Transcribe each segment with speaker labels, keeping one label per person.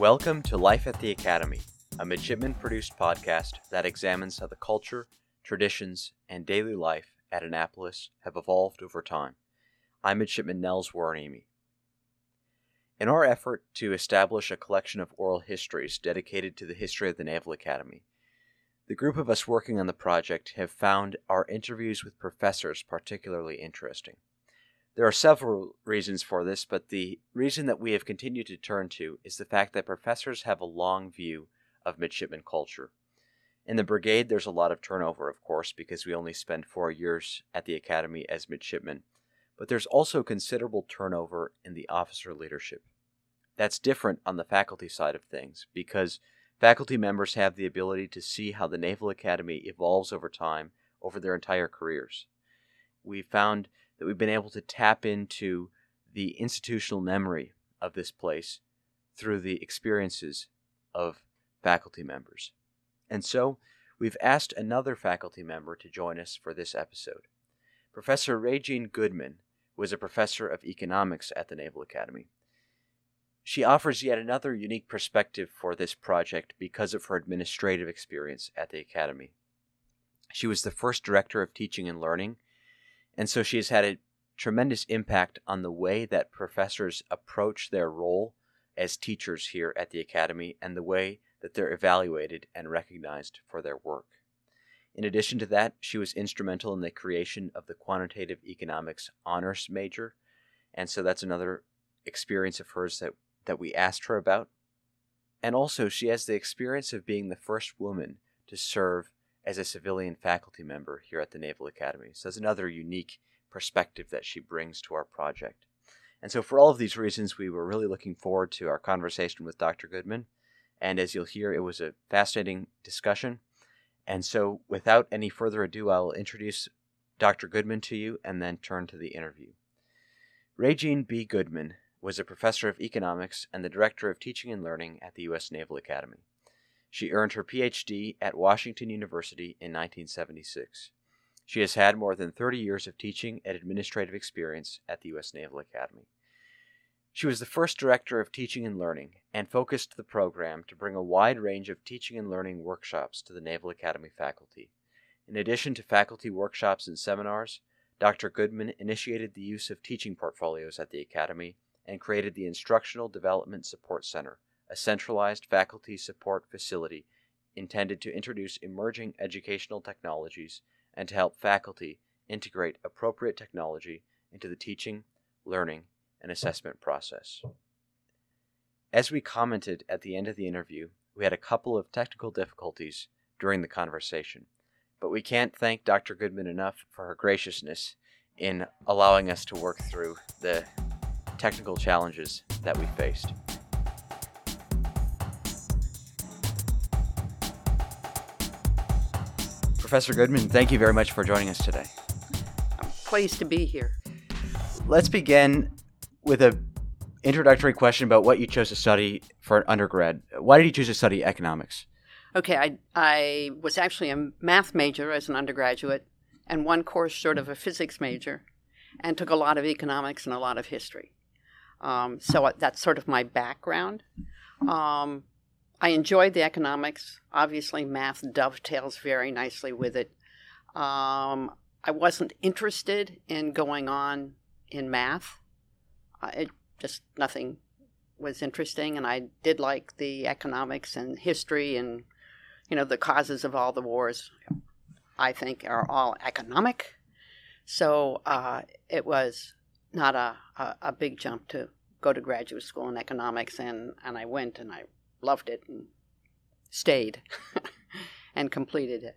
Speaker 1: Welcome to Life at the Academy, a midshipman produced podcast that examines how the culture, traditions, and daily life at Annapolis have evolved over time. I'm Midshipman Nels Warrenemy. In our effort to establish a collection of oral histories dedicated to the history of the Naval Academy, the group of us working on the project have found our interviews with professors particularly interesting. There are several reasons for this, but the reason that we have continued to turn to is the fact that professors have a long view of midshipman culture. In the brigade, there's a lot of turnover, of course, because we only spend four years at the academy as midshipmen, but there's also considerable turnover in the officer leadership. That's different on the faculty side of things because Faculty members have the ability to see how the Naval Academy evolves over time over their entire careers. We've found that we've been able to tap into the institutional memory of this place through the experiences of faculty members. And so, we've asked another faculty member to join us for this episode. Professor Rae Jean Goodman was a professor of economics at the Naval Academy. She offers yet another unique perspective for this project because of her administrative experience at the Academy. She was the first director of teaching and learning, and so she has had a tremendous impact on the way that professors approach their role as teachers here at the Academy and the way that they're evaluated and recognized for their work. In addition to that, she was instrumental in the creation of the quantitative economics honors major, and so that's another experience of hers that that we asked her about. And also, she has the experience of being the first woman to serve as a civilian faculty member here at the Naval Academy. So, that's another unique perspective that she brings to our project. And so, for all of these reasons, we were really looking forward to our conversation with Dr. Goodman. And as you'll hear, it was a fascinating discussion. And so, without any further ado, I'll introduce Dr. Goodman to you and then turn to the interview. Rae Jean B. Goodman was a professor of economics and the director of teaching and learning at the U.S. Naval Academy. She earned her PhD at Washington University in 1976. She has had more than 30 years of teaching and administrative experience at the U.S. Naval Academy. She was the first director of teaching and learning and focused the program to bring a wide range of teaching and learning workshops to the Naval Academy faculty. In addition to faculty workshops and seminars, Dr. Goodman initiated the use of teaching portfolios at the Academy and created the Instructional Development Support Center, a centralized faculty support facility intended to introduce emerging educational technologies and to help faculty integrate appropriate technology into the teaching, learning, and assessment process. As we commented at the end of the interview, we had a couple of technical difficulties during the conversation, but we can't thank Dr. Goodman enough for her graciousness in allowing us to work through the technical challenges that we faced. Professor Goodman, thank you very much for joining us today.
Speaker 2: I'm pleased to be here.
Speaker 1: Let's begin with a introductory question about what you chose to study for an undergrad. Why did you choose to study economics?
Speaker 2: Okay, I, I was actually a math major as an undergraduate and one course sort of a physics major and took a lot of economics and a lot of history. Um, so that's sort of my background. Um, I enjoyed the economics. Obviously, math dovetails very nicely with it. Um, I wasn't interested in going on in math. Uh, it just nothing was interesting, and I did like the economics and history and you know the causes of all the wars. I think are all economic. So uh, it was not a, a, a big jump to go to graduate school in economics, and, and I went and I loved it and stayed and completed it.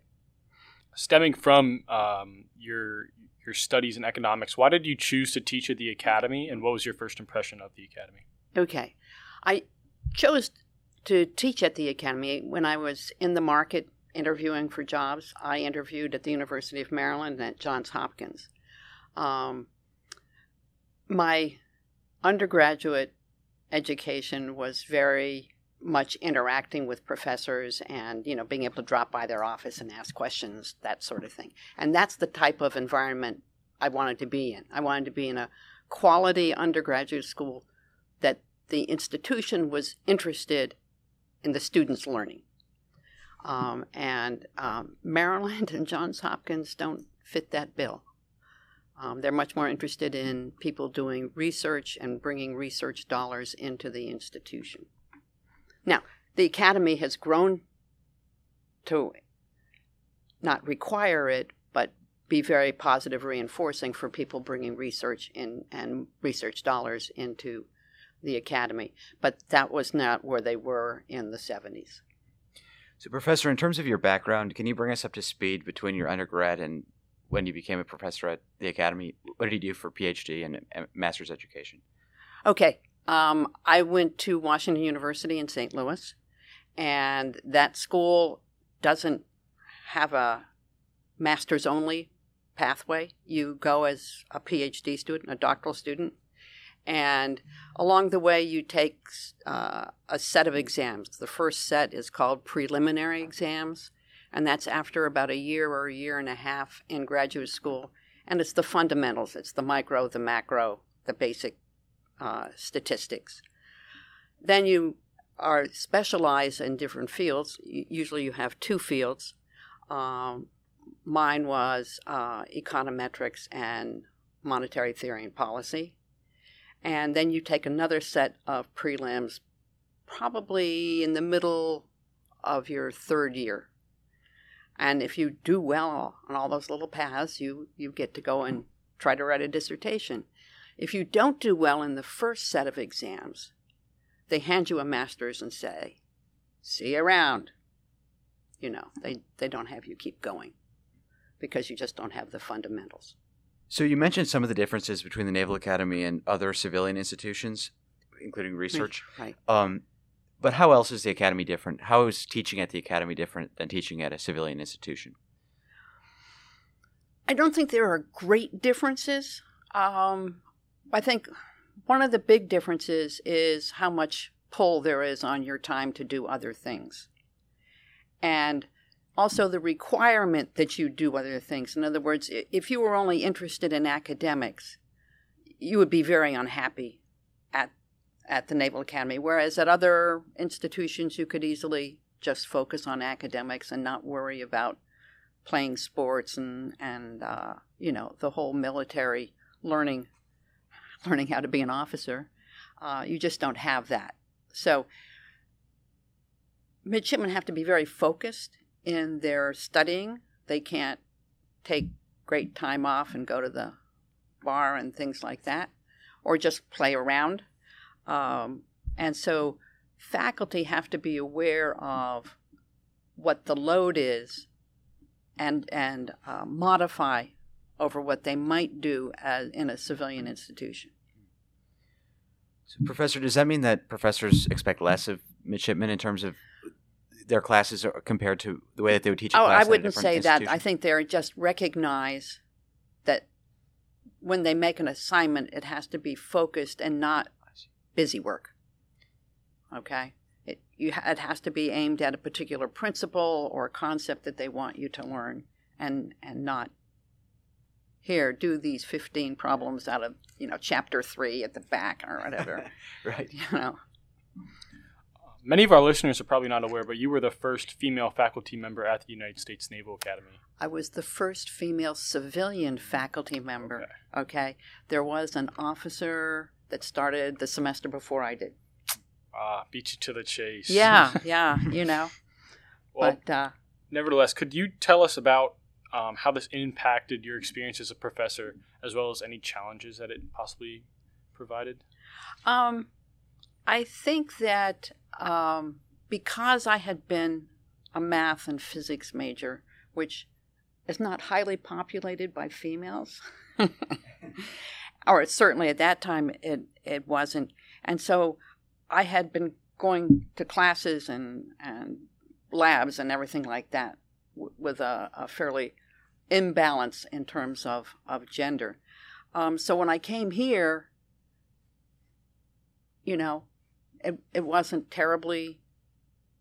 Speaker 3: Stemming from um, your your studies in economics, why did you choose to teach at the academy, and what was your first impression of the academy?
Speaker 2: Okay, I chose to teach at the academy when I was in the market interviewing for jobs. I interviewed at the University of Maryland and at Johns Hopkins. Um, my undergraduate education was very much interacting with professors and you know being able to drop by their office and ask questions that sort of thing and that's the type of environment i wanted to be in i wanted to be in a quality undergraduate school that the institution was interested in the students' learning. Um, and um, Maryland and Johns Hopkins don't fit that bill. Um, they're much more interested in people doing research and bringing research dollars into the institution. Now, the academy has grown to not require it, but be very positive reinforcing for people bringing research in and research dollars into the academy. But that was not where they were in the 70s.
Speaker 1: So, Professor, in terms of your background, can you bring us up to speed between your undergrad and when you became a professor at the academy? What did you do for PhD and master's education?
Speaker 2: Okay. Um, I went to Washington University in St. Louis, and that school doesn't have a master's only pathway. You go as a PhD student, a doctoral student, and along the way you take uh, a set of exams. The first set is called preliminary exams, and that's after about a year or a year and a half in graduate school. And it's the fundamentals. It's the micro, the macro, the basic uh, statistics. Then you are specialized in different fields. Usually, you have two fields. Um, mine was uh, econometrics and monetary theory and policy. And then you take another set of prelims, probably in the middle of your third year. And if you do well on all those little paths, you, you get to go and try to write a dissertation. If you don't do well in the first set of exams, they hand you a master's and say, see you around. You know, they, they don't have you keep going because you just don't have the fundamentals.
Speaker 1: So you mentioned some of the differences between the Naval Academy and other civilian institutions, including research.
Speaker 2: Right.
Speaker 1: Um, but how else is the academy different? How is teaching at the academy different than teaching at a civilian institution?
Speaker 2: I don't think there are great differences. Um, I think one of the big differences is how much pull there is on your time to do other things. And also the requirement that you do other things. In other words, if you were only interested in academics, you would be very unhappy at at the Naval Academy. Whereas at other institutions, you could easily just focus on academics and not worry about playing sports and and uh, you know the whole military learning learning how to be an officer. Uh, you just don't have that. So midshipmen have to be very focused in their studying. They can't take great time off and go to the bar and things like that, or just play around. Um, and so faculty have to be aware of what the load is and, and uh, modify over what they might do as, in a civilian institution.
Speaker 1: So, Professor, does that mean that professors expect less of midshipmen in terms of their classes are compared to the way that they would teach.
Speaker 2: oh, I wouldn't say that. I think they're just recognize that when they make an assignment, it has to be focused and not busy work. Okay, it you it has to be aimed at a particular principle or concept that they want you to learn, and and not here do these 15 problems out of you know chapter 3 at the back or whatever
Speaker 1: right
Speaker 2: you know
Speaker 3: Many of our listeners are probably not aware, but you were the first female faculty member at the United States Naval Academy.
Speaker 2: I was the first female civilian faculty member. Okay. okay. There was an officer that started the semester before I did.
Speaker 3: Ah, beat you to the chase.
Speaker 2: Yeah, yeah, you know.
Speaker 3: well, but uh, nevertheless, could you tell us about um, how this impacted your experience as a professor, as well as any challenges that it possibly provided?
Speaker 2: Um, I think that um, because I had been a math and physics major, which is not highly populated by females, or certainly at that time it, it wasn't. And so I had been going to classes and, and labs and everything like that with a, a, fairly imbalance in terms of, of gender. Um, so when I came here, you know, it, it wasn't terribly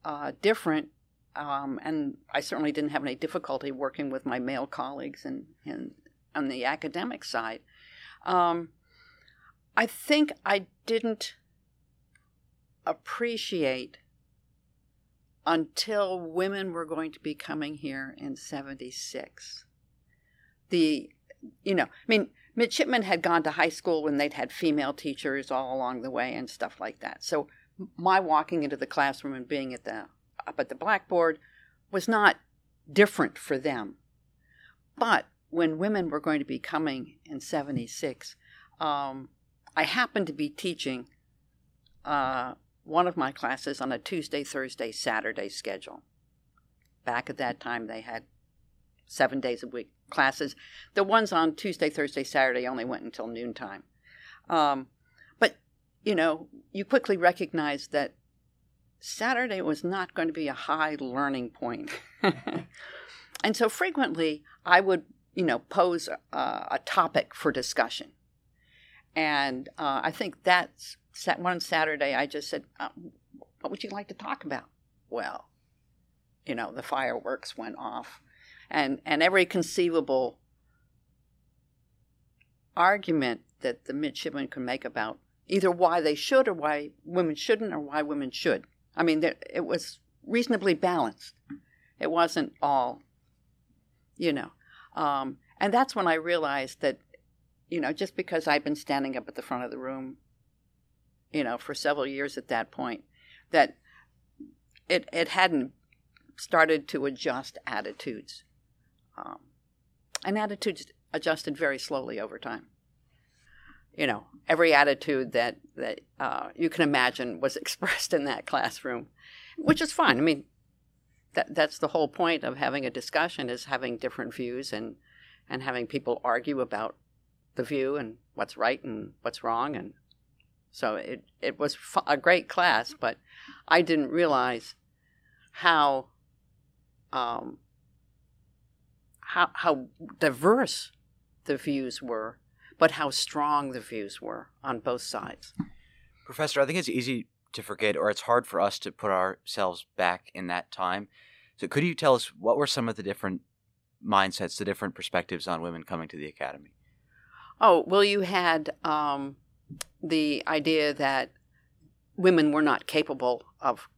Speaker 2: uh, different. Um, and I certainly didn't have any difficulty working with my male colleagues and, and on the academic side. Um, I think I didn't appreciate until women were going to be coming here in 76. The, you know, I mean, midshipmen had gone to high school when they'd had female teachers all along the way and stuff like that. So my walking into the classroom and being at the up at the blackboard was not different for them. But when women were going to be coming in 76, um, I happened to be teaching uh, one of my classes on a Tuesday, Thursday, Saturday schedule. Back at that time, they had seven days a week classes. The ones on Tuesday, Thursday, Saturday only went until noontime. Um, but, you know, you quickly recognize that Saturday was not going to be a high learning point. and so frequently I would, you know, pose a, a topic for discussion. And uh, I think that's one Saturday I just said, uh, What would you like to talk about? Well, you know, the fireworks went off. And, and every conceivable argument that the midshipmen could make about either why they should or why women shouldn't or why women should. I mean, it was reasonably balanced. It wasn't all, you know. Um, and that's when I realized that, you know, just because I'd been standing up at the front of the room you know, for several years at that point, that it, it hadn't started to adjust attitudes. Um, and attitudes adjusted very slowly over time. You know, every attitude that, that uh, you can imagine was expressed in that classroom, which is fine. I mean, that, that's the whole point of having a discussion is having different views and, and having people argue about the view and what's right and what's wrong and so it, it was a great class, but I didn't realize how um, how how diverse the views were, but how strong the views were on both sides.
Speaker 1: Professor, I think it's easy to forget, or it's hard for us to put ourselves back in that time. So, could you tell us what were some of the different mindsets, the different perspectives on women coming to the academy?
Speaker 2: Oh well, you had um, the idea that women were not capable of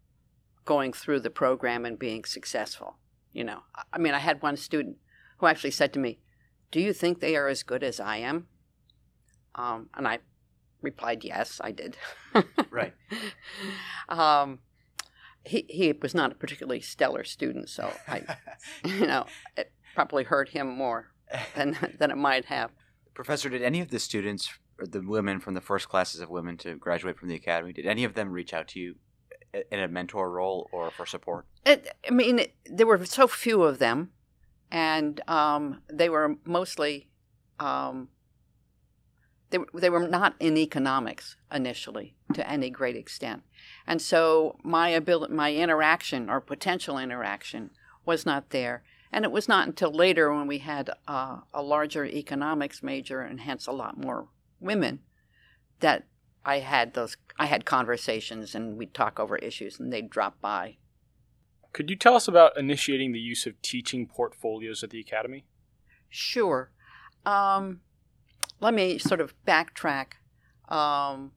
Speaker 2: going through the program and being successful. You know, I mean, I had one student who actually said to me, "Do you think they are as good as I am?" Um, and I replied, "Yes, I did."
Speaker 1: right.
Speaker 2: Um, he he was not a particularly stellar student, so I, you know, it probably hurt him more than than it might have.
Speaker 1: Professor, did any of the students the women from the first classes of women to graduate from the academy, did any of them reach out to you in a mentor role or for support?
Speaker 2: It, I mean, it, there were so few of them, and um, they were mostly um, they they were not in economics initially to any great extent, and so my ability, my interaction or potential interaction was not there. And it was not until later when we had uh, a larger economics major and hence a lot more women that I had those I had conversations and we'd talk over issues and they'd drop by.
Speaker 3: Could you tell us about initiating the use of teaching portfolios at the academy?
Speaker 2: Sure. Um, let me sort of backtrack. Um,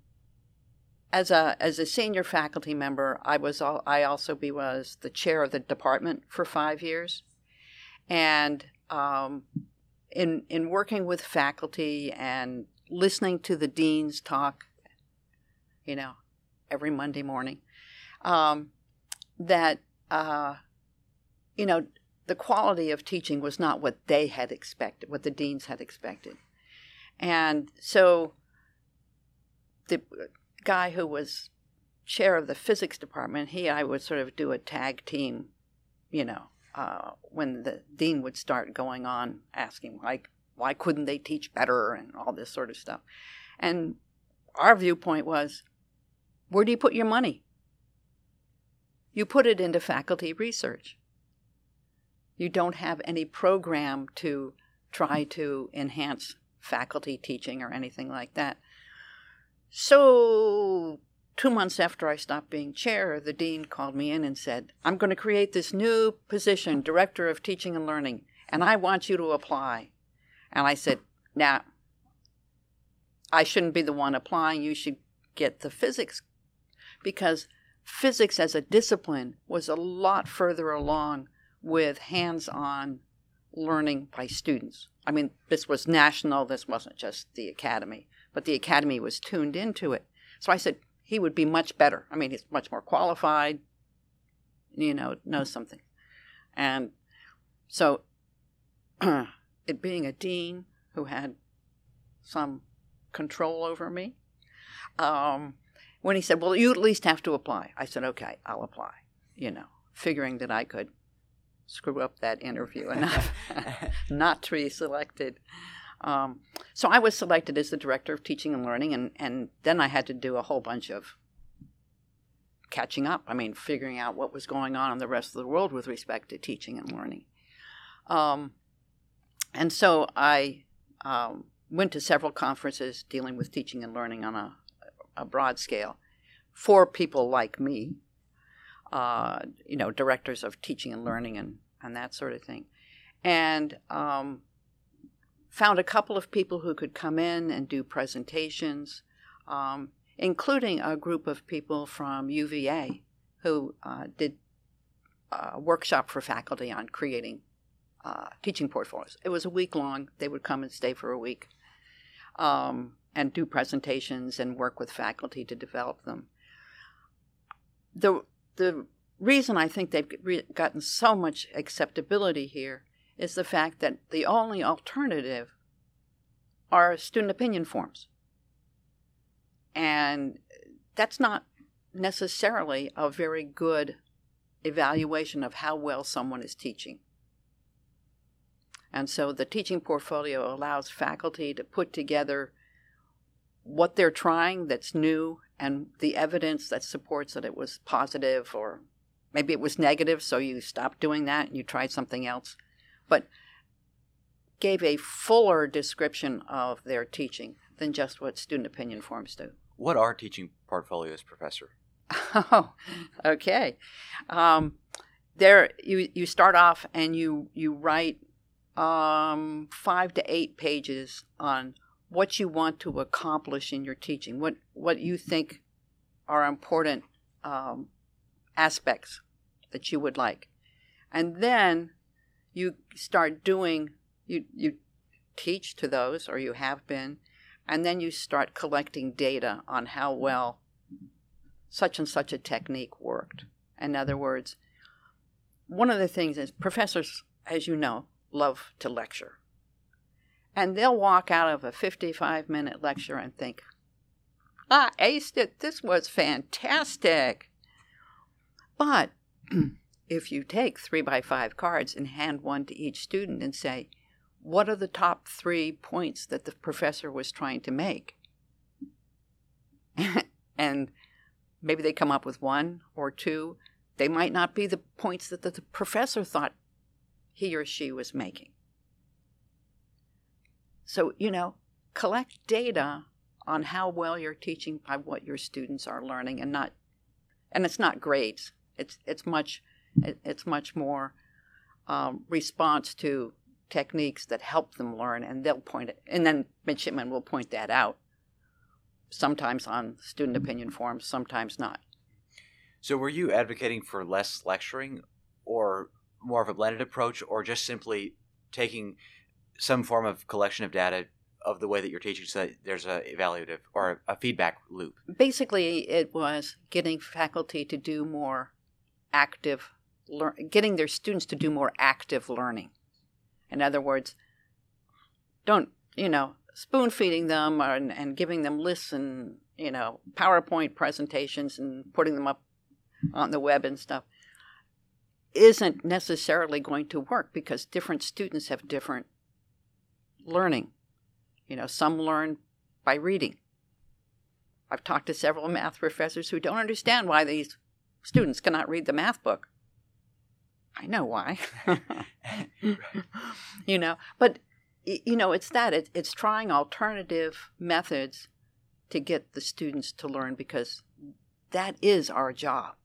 Speaker 2: as a as a senior faculty member, I was all, I also be was the chair of the department for five years, and um, in in working with faculty and listening to the deans talk, you know, every Monday morning, um, that, uh, you know, the quality of teaching was not what they had expected, what the deans had expected. And so the guy who was chair of the physics department, he I would sort of do a tag team, you know, uh, when the dean would start going on asking like why couldn't they teach better and all this sort of stuff. And our viewpoint was where do you put your money? You put it into faculty research. You don't have any program to try to enhance faculty teaching or anything like that. So, two months after I stopped being chair, the dean called me in and said, I'm going to create this new position, Director of Teaching and Learning, and I want you to apply. And I said, now, I shouldn't be the one applying. You should get the physics because physics as a discipline was a lot further along with hands on learning by students. I mean, this was national, this wasn't just the academy, but the academy was tuned into it. So I said he would be much better. I mean, he's much more qualified, you know, knows something. And so it being a dean who had some control over me, um, when he said, Well, you at least have to apply, I said, Okay, I'll apply, you know, figuring that I could screw up that interview enough not to be selected. Um, so I was selected as the director of teaching and learning, and, and then I had to do a whole bunch of catching up. I mean, figuring out what was going on in the rest of the world with respect to teaching and learning. Um, and so I um, went to several conferences dealing with teaching and learning on a, a broad scale for people like me, uh, you know, directors of teaching and learning and, and that sort of thing. And um, found a couple of people who could come in and do presentations, um, including a group of people from UVA who uh, did a workshop for faculty on creating uh, teaching portfolios. It was a week long. They would come and stay for a week um, and do presentations and work with faculty to develop them. The the reason I think they've re- gotten so much acceptability here is the fact that the only alternative are student opinion forms. And that's not necessarily a very good evaluation of how well someone is teaching. And so the teaching portfolio allows faculty to put together what they're trying that's new and the evidence that supports that it was positive or maybe it was negative, so you stopped doing that and you tried something else. But gave a fuller description of their teaching than just what student opinion forms do.
Speaker 1: What are teaching portfolios, Professor?
Speaker 2: Oh, okay. Um, there, you you start off and you you write um, five to eight pages on what you want to accomplish in your teaching, what what you think are important um, aspects that you would like, and then you start doing you you teach to those, or you have been, and then you start collecting data on how well such and such a technique worked. In other words, one of the things is professors, as you know, love to lecture. And they'll walk out of a 55 minute lecture and think, I aced it. This was fantastic. But if you take three by five cards and hand one to each student and say, What are the top three points that the professor was trying to make? and maybe they come up with one or two. They might not be the points that the, the professor thought he or she was making. So, you know, collect data on how well you're teaching by what your students are learning and not and it's not grades. It's it's much it's much more um, response to techniques that help them learn, and they'll point it, and then midshipmen will point that out. Sometimes on student opinion forums, sometimes not.
Speaker 1: So, were you advocating for less lecturing, or more of a blended approach, or just simply taking some form of collection of data of the way that you're teaching so that there's a evaluative or a feedback loop?
Speaker 2: Basically, it was getting faculty to do more active, lear- getting their students to do more active learning. In other words, don't, you know, spoon feeding them and, and giving them lists and, you know, PowerPoint presentations and putting them up on the web and stuff isn't necessarily going to work because different students have different learning. You know, some learn by reading. I've talked to several math professors who don't understand why these students cannot read the math book. I know why. you know, but you know, it's that it's, it's trying alternative methods to get the students to learn because that is our job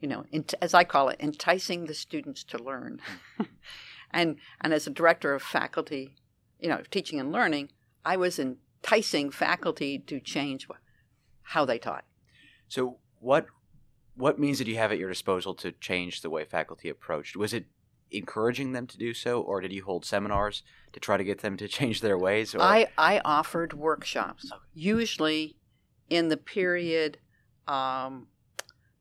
Speaker 2: you know, ent- as I call it, enticing the students to learn. Hmm. and and as a director of faculty, you know, teaching and learning, I was enticing faculty to change how they taught.
Speaker 1: So what what means did you have at your disposal to change the way faculty approached? Was it encouraging them to do so, or did you hold seminars to try to get them to change their ways? Or?
Speaker 2: I, I offered workshops, okay. usually in the period um,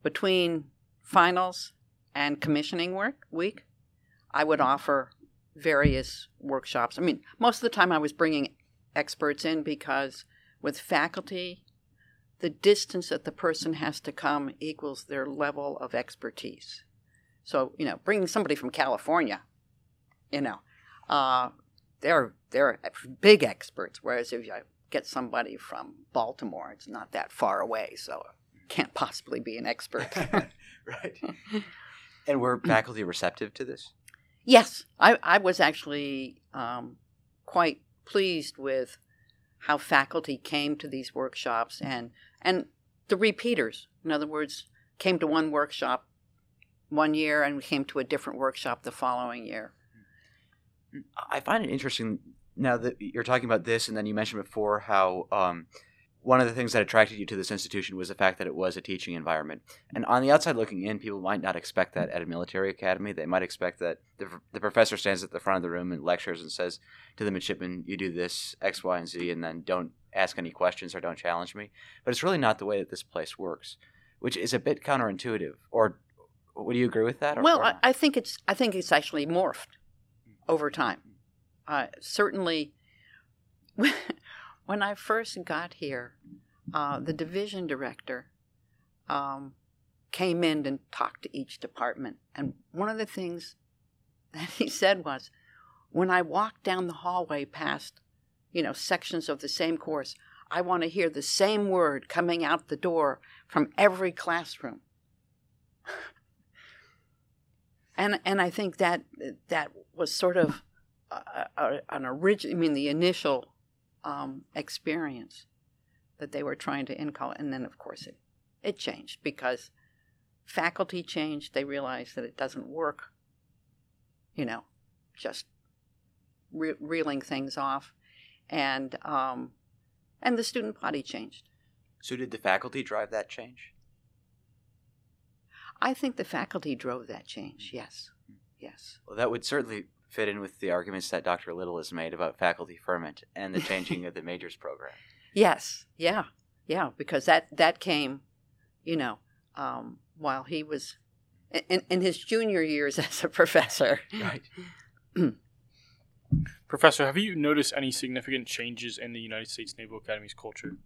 Speaker 2: between finals and commissioning work week. I would offer various workshops. I mean, most of the time I was bringing experts in because with faculty, the distance that the person has to come equals their level of expertise. So, you know, bringing somebody from California, you know, uh, they're they're big experts. Whereas if you get somebody from Baltimore, it's not that far away, so can't possibly be an expert.
Speaker 1: right. And were faculty receptive to this?
Speaker 2: Yes, I, I was actually um, quite pleased with how faculty came to these workshops and and the repeaters. In other words, came to one workshop one year and came to a different workshop the following year.
Speaker 1: I find it interesting now that you're talking about this, and then you mentioned before how um, one of the things that attracted you to this institution was the fact that it was a teaching environment. And on the outside looking in, people might not expect that at a military academy. They might expect that the, the professor stands at the front of the room and lectures and says to the midshipmen, You do this, X, Y, and Z, and then don't ask any questions or don't challenge me. But it's really not the way that this place works, which is a bit counterintuitive. Or would you agree with that? Or,
Speaker 2: well,
Speaker 1: or
Speaker 2: I, I, think it's I think it's actually morphed over time. Uh, certainly, when I first got here, uh, the division director um, came in and talked to each department. And one of the things that he said was, when I walk down the hallway past, you know, sections of the same course, I want to hear the same word coming out the door from every classroom. and and I think that that was sort of a, a, an original. I mean, the initial um, experience that they were trying to inculcate. And then, of course, it, it changed because faculty changed. They realized that it doesn't work, you know, just re- reeling things off. And, um, and the student body changed.
Speaker 1: So, did the faculty drive that change?
Speaker 2: I think the faculty drove that change, yes. Yes.
Speaker 1: Well, that would certainly fit in with the arguments that Dr. Little has made about faculty ferment and the changing of the majors program.
Speaker 2: Yes, yeah, yeah, because that that came, you know, um, while he was in, in his junior years as a professor.
Speaker 1: Right.
Speaker 3: professor, have you noticed any significant changes in the United States Naval Academy's culture?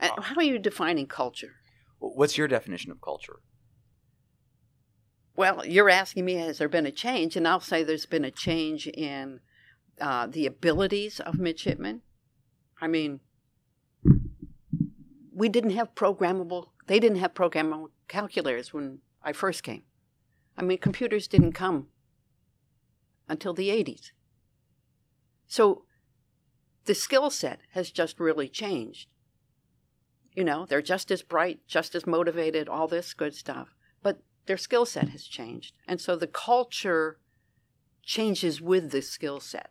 Speaker 2: Uh, how are you defining culture?
Speaker 1: What's your definition of culture?
Speaker 2: Well, you're asking me, has there been a change? And I'll say there's been a change in uh, the abilities of midshipmen. I mean, we didn't have programmable, they didn't have programmable calculators when I first came. I mean, computers didn't come until the 80s. So the skill set has just really changed. You know, they're just as bright, just as motivated, all this good stuff. But their skill set has changed. And so the culture changes with the skill set.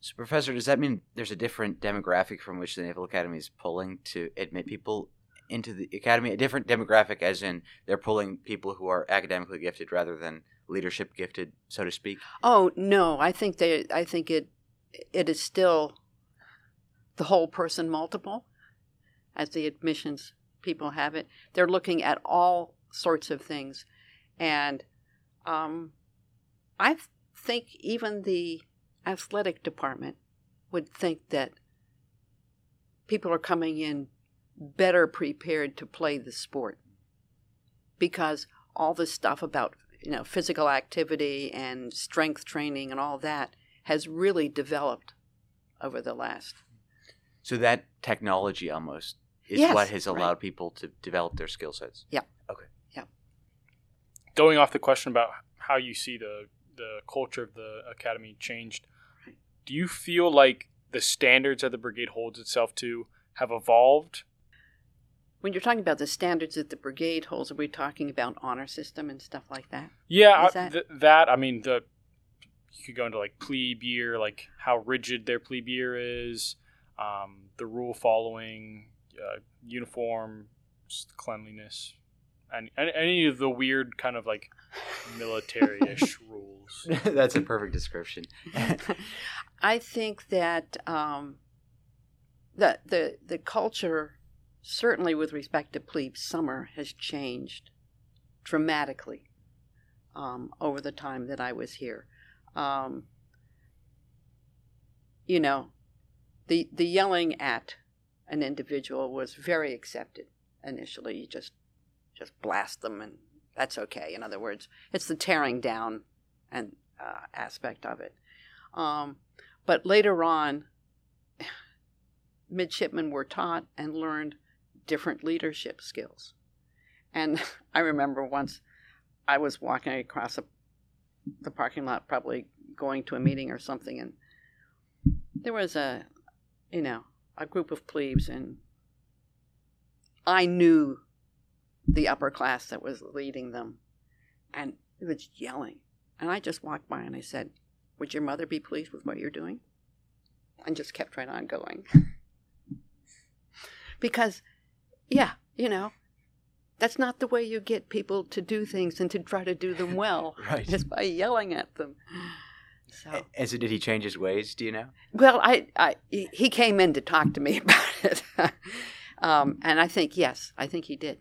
Speaker 1: So, Professor, does that mean there's a different demographic from which the Naval Academy is pulling to admit people into the academy? A different demographic, as in they're pulling people who are academically gifted rather than leadership gifted, so to speak.
Speaker 2: Oh no, I think they. I think it. It is still the whole person multiple, as the admissions people have it. They're looking at all sorts of things, and um, I think even the athletic department would think that people are coming in better prepared to play the sport because all this stuff about you know physical activity and strength training and all that has really developed over the last
Speaker 1: so that technology almost is
Speaker 2: yes,
Speaker 1: what has allowed
Speaker 2: right.
Speaker 1: people to develop their skill sets
Speaker 2: yeah
Speaker 1: okay
Speaker 2: yeah
Speaker 3: going off the question about how you see the the culture of the academy changed do you feel like the standards that the brigade holds itself to have evolved?
Speaker 2: When you're talking about the standards that the brigade holds, are we talking about honor system and stuff like that?
Speaker 3: Yeah,
Speaker 2: Is
Speaker 3: I,
Speaker 2: that-
Speaker 3: th- that I mean the you could go into like plebe year, like how rigid their plebe year is, um, the rule following, uh, uniform, cleanliness, and any of the weird kind of like military-ish rules.
Speaker 1: That's a perfect description.
Speaker 2: I think that um, the the the culture, certainly with respect to plebe summer, has changed dramatically um, over the time that I was here. Um, you know, the the yelling at an individual was very accepted initially. You just just blast them, and that's okay. In other words, it's the tearing down and uh, aspect of it. Um, but later on, midshipmen were taught and learned different leadership skills. And I remember once I was walking across a, the parking lot, probably going to a meeting or something, and there was a, you know, a group of plebes, and I knew the upper class that was leading them, and it was yelling. And I just walked by and I said, Would your mother be pleased with what you're doing? And just kept right on going. because, yeah, you know, that's not the way you get people to do things and to try to do them well.
Speaker 1: right.
Speaker 2: Just by yelling at them. So.
Speaker 1: And so, did he change his ways? Do you know?
Speaker 2: Well, I, I he came in to talk to me about it, um, and I think yes, I think he did.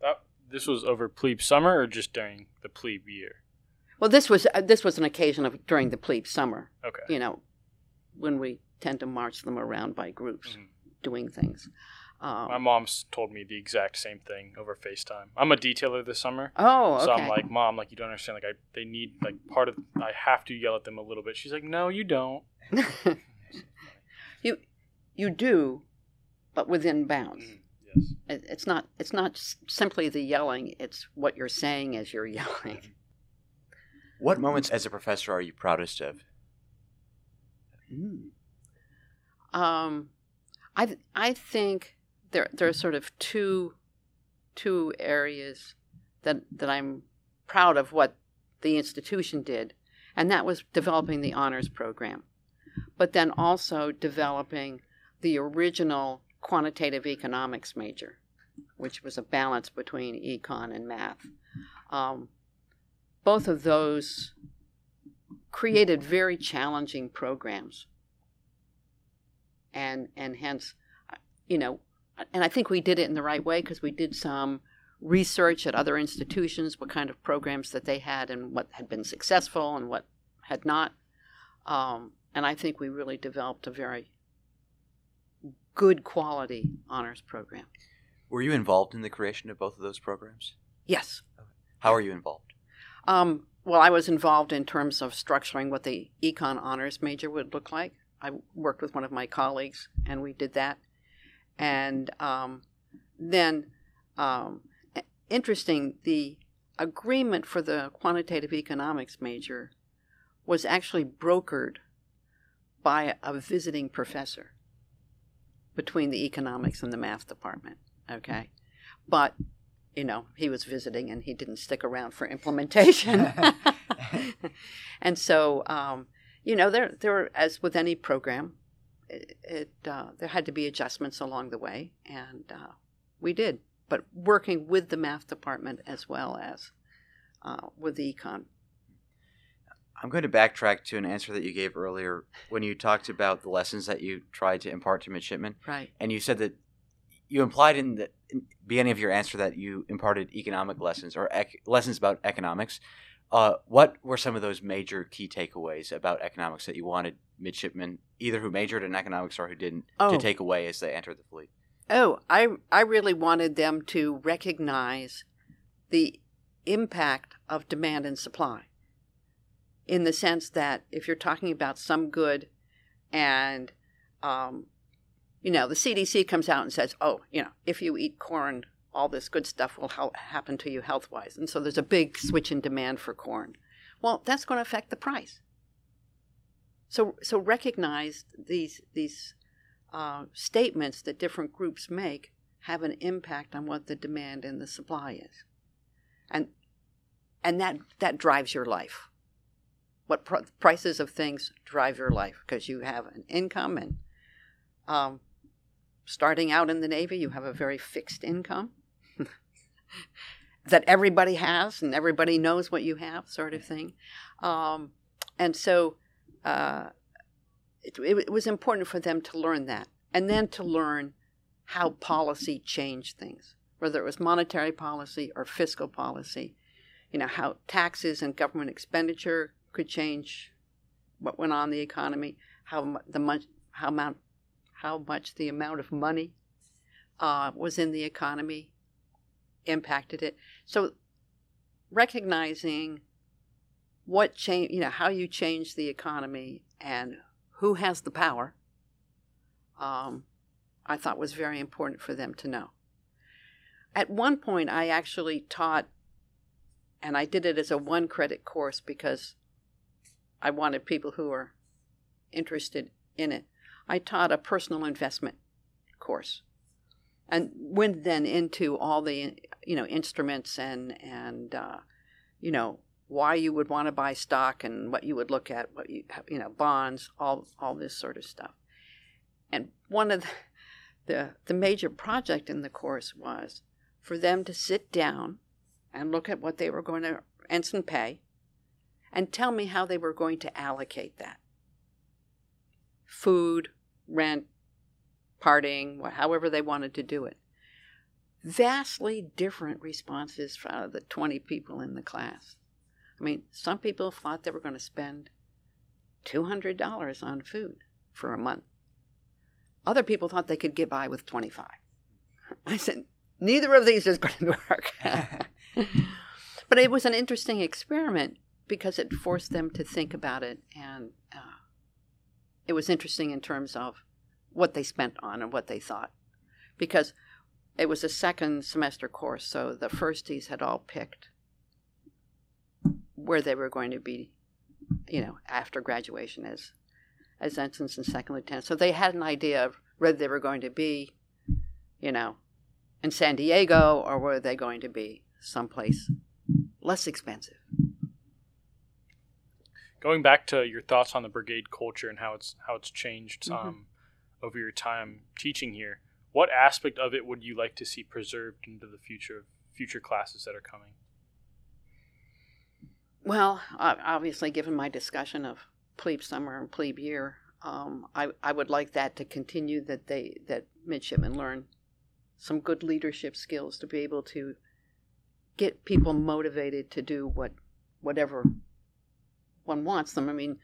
Speaker 3: That, this was over plebe summer or just during the plebe year?
Speaker 2: Well, this was uh, this was an occasion of during the plebe summer.
Speaker 3: Okay.
Speaker 2: You know, when we tend to march them around by groups,
Speaker 3: Mhm.
Speaker 2: doing things. Um,
Speaker 3: My mom's told me the exact same thing over FaceTime. I'm a detailer this summer.
Speaker 2: oh, okay.
Speaker 3: So I'm like, Mom, like you don't understand. Like I, they need like part of. I have to yell at them a little bit. She's like, No, you don't.
Speaker 2: you you do, but within bounds.
Speaker 3: Mhm. Yes.
Speaker 2: It, it's not it's not simply the yelling; it's what you're saying as you're yelling.
Speaker 1: What moments as a professor are you proudest of?
Speaker 2: Um, I th- I think there there are sort of two two areas that that I'm proud of what the institution did, and that was developing the honors program, but then also developing the original quantitative economics major, which was a balance between econ and math. Um, both of those created very challenging programs and and hence you know and i think we did it in the right way because we did some research at other institutions what kind of programs that they had and what had been successful and what had not um, and i think we really developed a very good quality honors program
Speaker 1: Were you involved in the creation of both of those programs?
Speaker 2: yes
Speaker 1: How are you involved?
Speaker 2: Um, well, I was involved in terms of structuring what the econ honors major would look like. I worked with one of my colleagues, and we did that. And um, then, um, interesting, the agreement for the quantitative economics major was actually brokered by a visiting professor between the economics and the math department. Okay, but you know, he was visiting and he didn't stick around for implementation. and so, um, you know, there, there as with any program, it, it uh, there had to be adjustments along the way, and uh, we did. But working with the math department as well as uh, with the econ.
Speaker 1: I'm going to backtrack to an answer that you gave earlier when you talked about the lessons that you tried to impart to midshipmen,
Speaker 2: Right.
Speaker 1: and you said that you implied in the in beginning of your answer that you imparted economic lessons or ec- lessons about economics. Uh, what were some of those major key takeaways about economics that you wanted midshipmen, either who majored in economics or who didn't,
Speaker 2: Oh.
Speaker 1: to take away as they entered the fleet?
Speaker 2: Oh, I I really wanted them to recognize the impact of demand and supply. In the sense that if you're talking about some good, and um, you know the CDC comes out and says, oh, you know, if you eat corn, all this good stuff will happen to you health wise, and so there's a big switch in demand for corn. Well, that's going to affect the price. So so recognize these these uh, statements that different groups make have an impact on what the demand and the supply is, and and that that drives your life. What pr- prices of things drive your life because you have an income and um, starting out in the Navy, you have a very fixed income that everybody has and everybody knows what you have, sort of thing. Um, and so uh, it, it was important for them to learn that and then to learn how policy changed things, whether it was monetary policy or fiscal policy. You know, how taxes and government expenditure could change what went on in the economy, how the how amount, how much the amount of money uh, was in the economy impacted it. So recognizing what change, you know, how you change the economy and who has the power, um, I thought was very important for them to know. At one point, I actually taught, and I did it as a one credit course because I wanted people who were interested in it. I taught a personal investment course and went then into all the you know instruments and and uh, you know why you would want to buy stock and what you would look at what you you know bonds all all this sort of stuff. And one of the the, the major project in the course was for them to sit down and look at what they were going to ensign pay and tell me how they were going to allocate that. Food rent partying, however they wanted to do it. Vastly different responses from the 20 people in the class. I mean, some people thought they were going to spend $200 on food for a month. Other people thought they could get by with 25. I said, neither of these is going to work. but it was an interesting experiment because it forced them to think about it and uh, it was interesting in terms of what they spent on and what they thought. Because it was a second semester course, so the firsties had all picked where they were going to be, you know, after graduation as as ensigns and second lieutenants. So they had an idea of whether they were going to be, you know, in San Diego or were they going to be someplace less expensive.
Speaker 3: Going back to your thoughts on the brigade culture and how it's how it's changed, mm-hmm. um, over your time teaching here, what aspect of it would you like to see preserved into the future future classes that are coming?
Speaker 2: Well, obviously, given my discussion of plebe summer and plebe year, um, I, I would like that to continue. That they that midshipmen learn some good leadership skills to be able to get people motivated to do what whatever one wants them. I mean,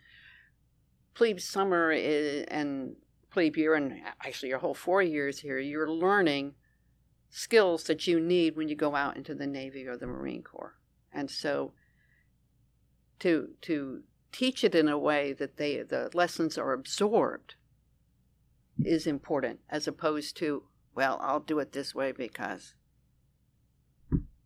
Speaker 2: plebe summer is, and plebe year and actually your whole four years here, you're learning skills that you need when you go out into the Navy or the Marine Corps. And so to to teach it in a way that they the lessons are absorbed is important as opposed to, well, I'll do it this way because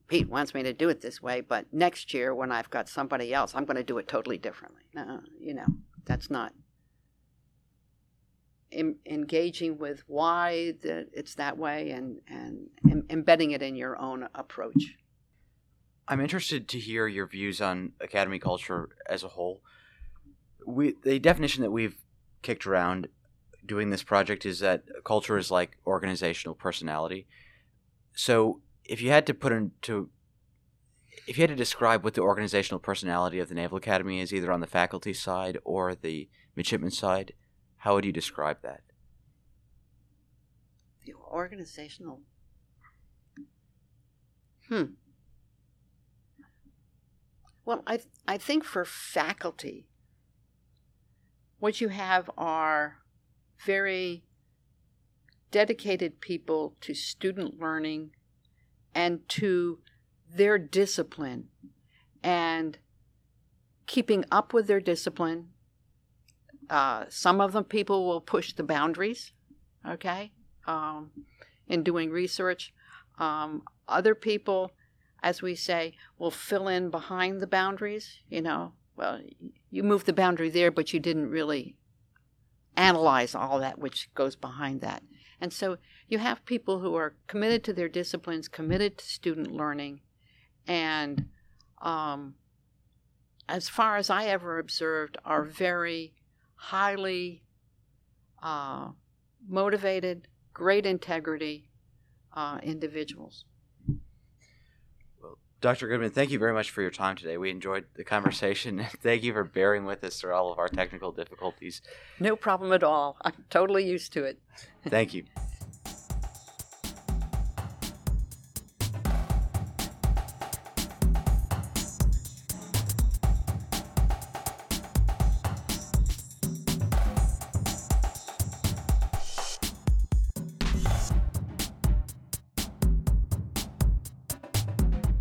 Speaker 2: Pete wants me to do it this way, but next year when I've got somebody else, I'm going to do it totally differently. No, you know, that's not in, engaging with why the, it's that way and, and em, embedding it in your own approach.
Speaker 1: I'm interested to hear your views on academy culture as a whole. We, the definition that we've kicked around doing this project is that culture is like organizational personality. So, if you had to put into if you had to describe what the organizational personality of the Naval Academy is, either on the faculty side or the midshipman side, how would you describe that?
Speaker 2: The organizational. Hmm. Well, I, I think for faculty, what you have are very dedicated people to student learning and to their discipline and keeping up with their discipline uh, some of them people will push the boundaries, okay, um, in doing research. Um, other people, as we say, will fill in behind the boundaries. You know, well, you moved the boundary there, but you didn't really analyze all that which goes behind that. And so you have people who are committed to their disciplines, committed to student learning, and um, as far as I ever observed, are very highly uh, motivated, great integrity uh, individuals.
Speaker 1: Well, Dr. Goodman, thank you very much for your time today. We enjoyed the conversation. thank you for bearing with us through all of our technical difficulties.
Speaker 2: No problem at all. I'm totally used to it.
Speaker 1: Thank you.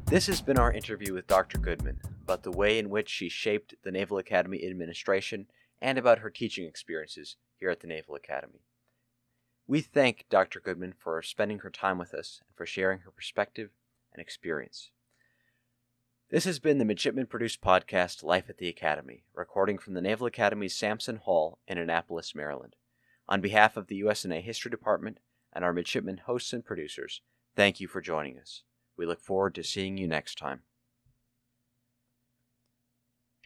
Speaker 1: This has been our interview with Dr. Goodman about the way in which she shaped the Naval Academy administration and about her teaching experiences here at the Naval Academy. We thank Dr. Goodman for spending her time with us and for sharing her perspective and experience. This has been the Midshipman produced podcast Life at the Academy, recording from the Naval Academy's Sampson Hall in Annapolis, Maryland. On behalf of the USNA History Department and our midshipman hosts and producers, thank you for joining us. We look forward to seeing you next time.